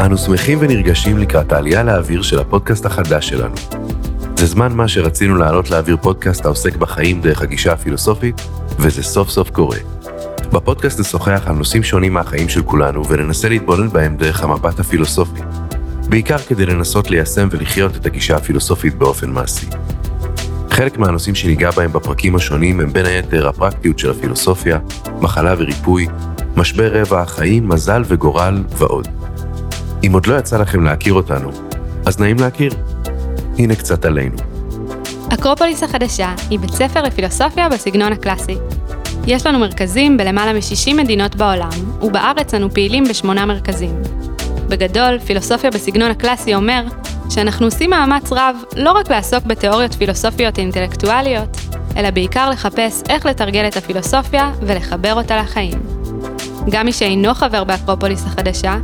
אנו שמחים ונרגשים לקראת העלייה לאוויר של הפודקאסט החדש שלנו. זה זמן מה שרצינו לעלות לאוויר פודקאסט העוסק בחיים דרך הגישה הפילוסופית, וזה סוף סוף קורה. בפודקאסט נשוחח על נושאים שונים מהחיים של כולנו וננסה להתבונן בהם דרך המבט הפילוסופי. בעיקר כדי לנסות ליישם ולחיות את הגישה הפילוסופית באופן מעשי. חלק מהנושאים שניגע בהם בפרקים השונים הם בין היתר הפרקטיות של הפילוסופיה, מחלה וריפוי, משבר רבע החיים, מזל וגורל ועוד. אם עוד לא יצא לכם להכיר אותנו, אז נעים להכיר. הנה קצת עלינו. אקרופוליס החדשה היא בית ספר לפילוסופיה בסגנון הקלאסי. יש לנו מרכזים בלמעלה מ-60 מדינות בעולם, ובארץ אנו פעילים בשמונה מרכזים. בגדול, פילוסופיה בסגנון הקלאסי אומר שאנחנו עושים מאמץ רב לא רק לעסוק בתיאוריות פילוסופיות אינטלקטואליות, אלא בעיקר לחפש איך לתרגל את הפילוסופיה ולחבר אותה לחיים. גם מי שאינו חבר באקרופוליס החדשה,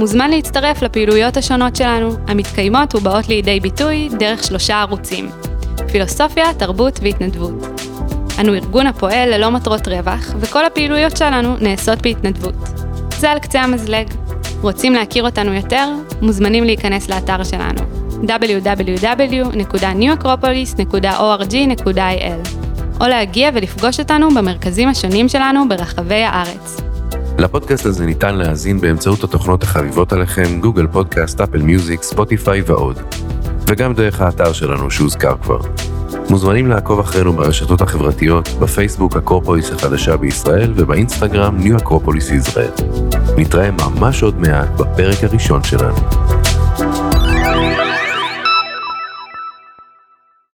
מוזמן להצטרף לפעילויות השונות שלנו, המתקיימות ובאות לידי ביטוי דרך שלושה ערוצים פילוסופיה, תרבות והתנדבות. אנו ארגון הפועל ללא מטרות רווח, וכל הפעילויות שלנו נעשות בהתנדבות. זה על קצה המזלג. רוצים להכיר אותנו יותר? מוזמנים להיכנס לאתר שלנו www.newacropolis.org.il או להגיע ולפגוש אותנו במרכזים השונים שלנו ברחבי הארץ. לפודקאסט הזה ניתן להאזין באמצעות התוכנות החביבות עליכם, Google Podcast, Apple Music, Spotify ועוד. וגם דרך האתר שלנו שהוזכר כבר. מוזמנים לעקוב אחרינו ברשתות החברתיות, בפייסבוק אקרופוליס החדשה בישראל ובאינסטגרם New Acropolis ישראל. נתראה ממש עוד מעט בפרק הראשון שלנו.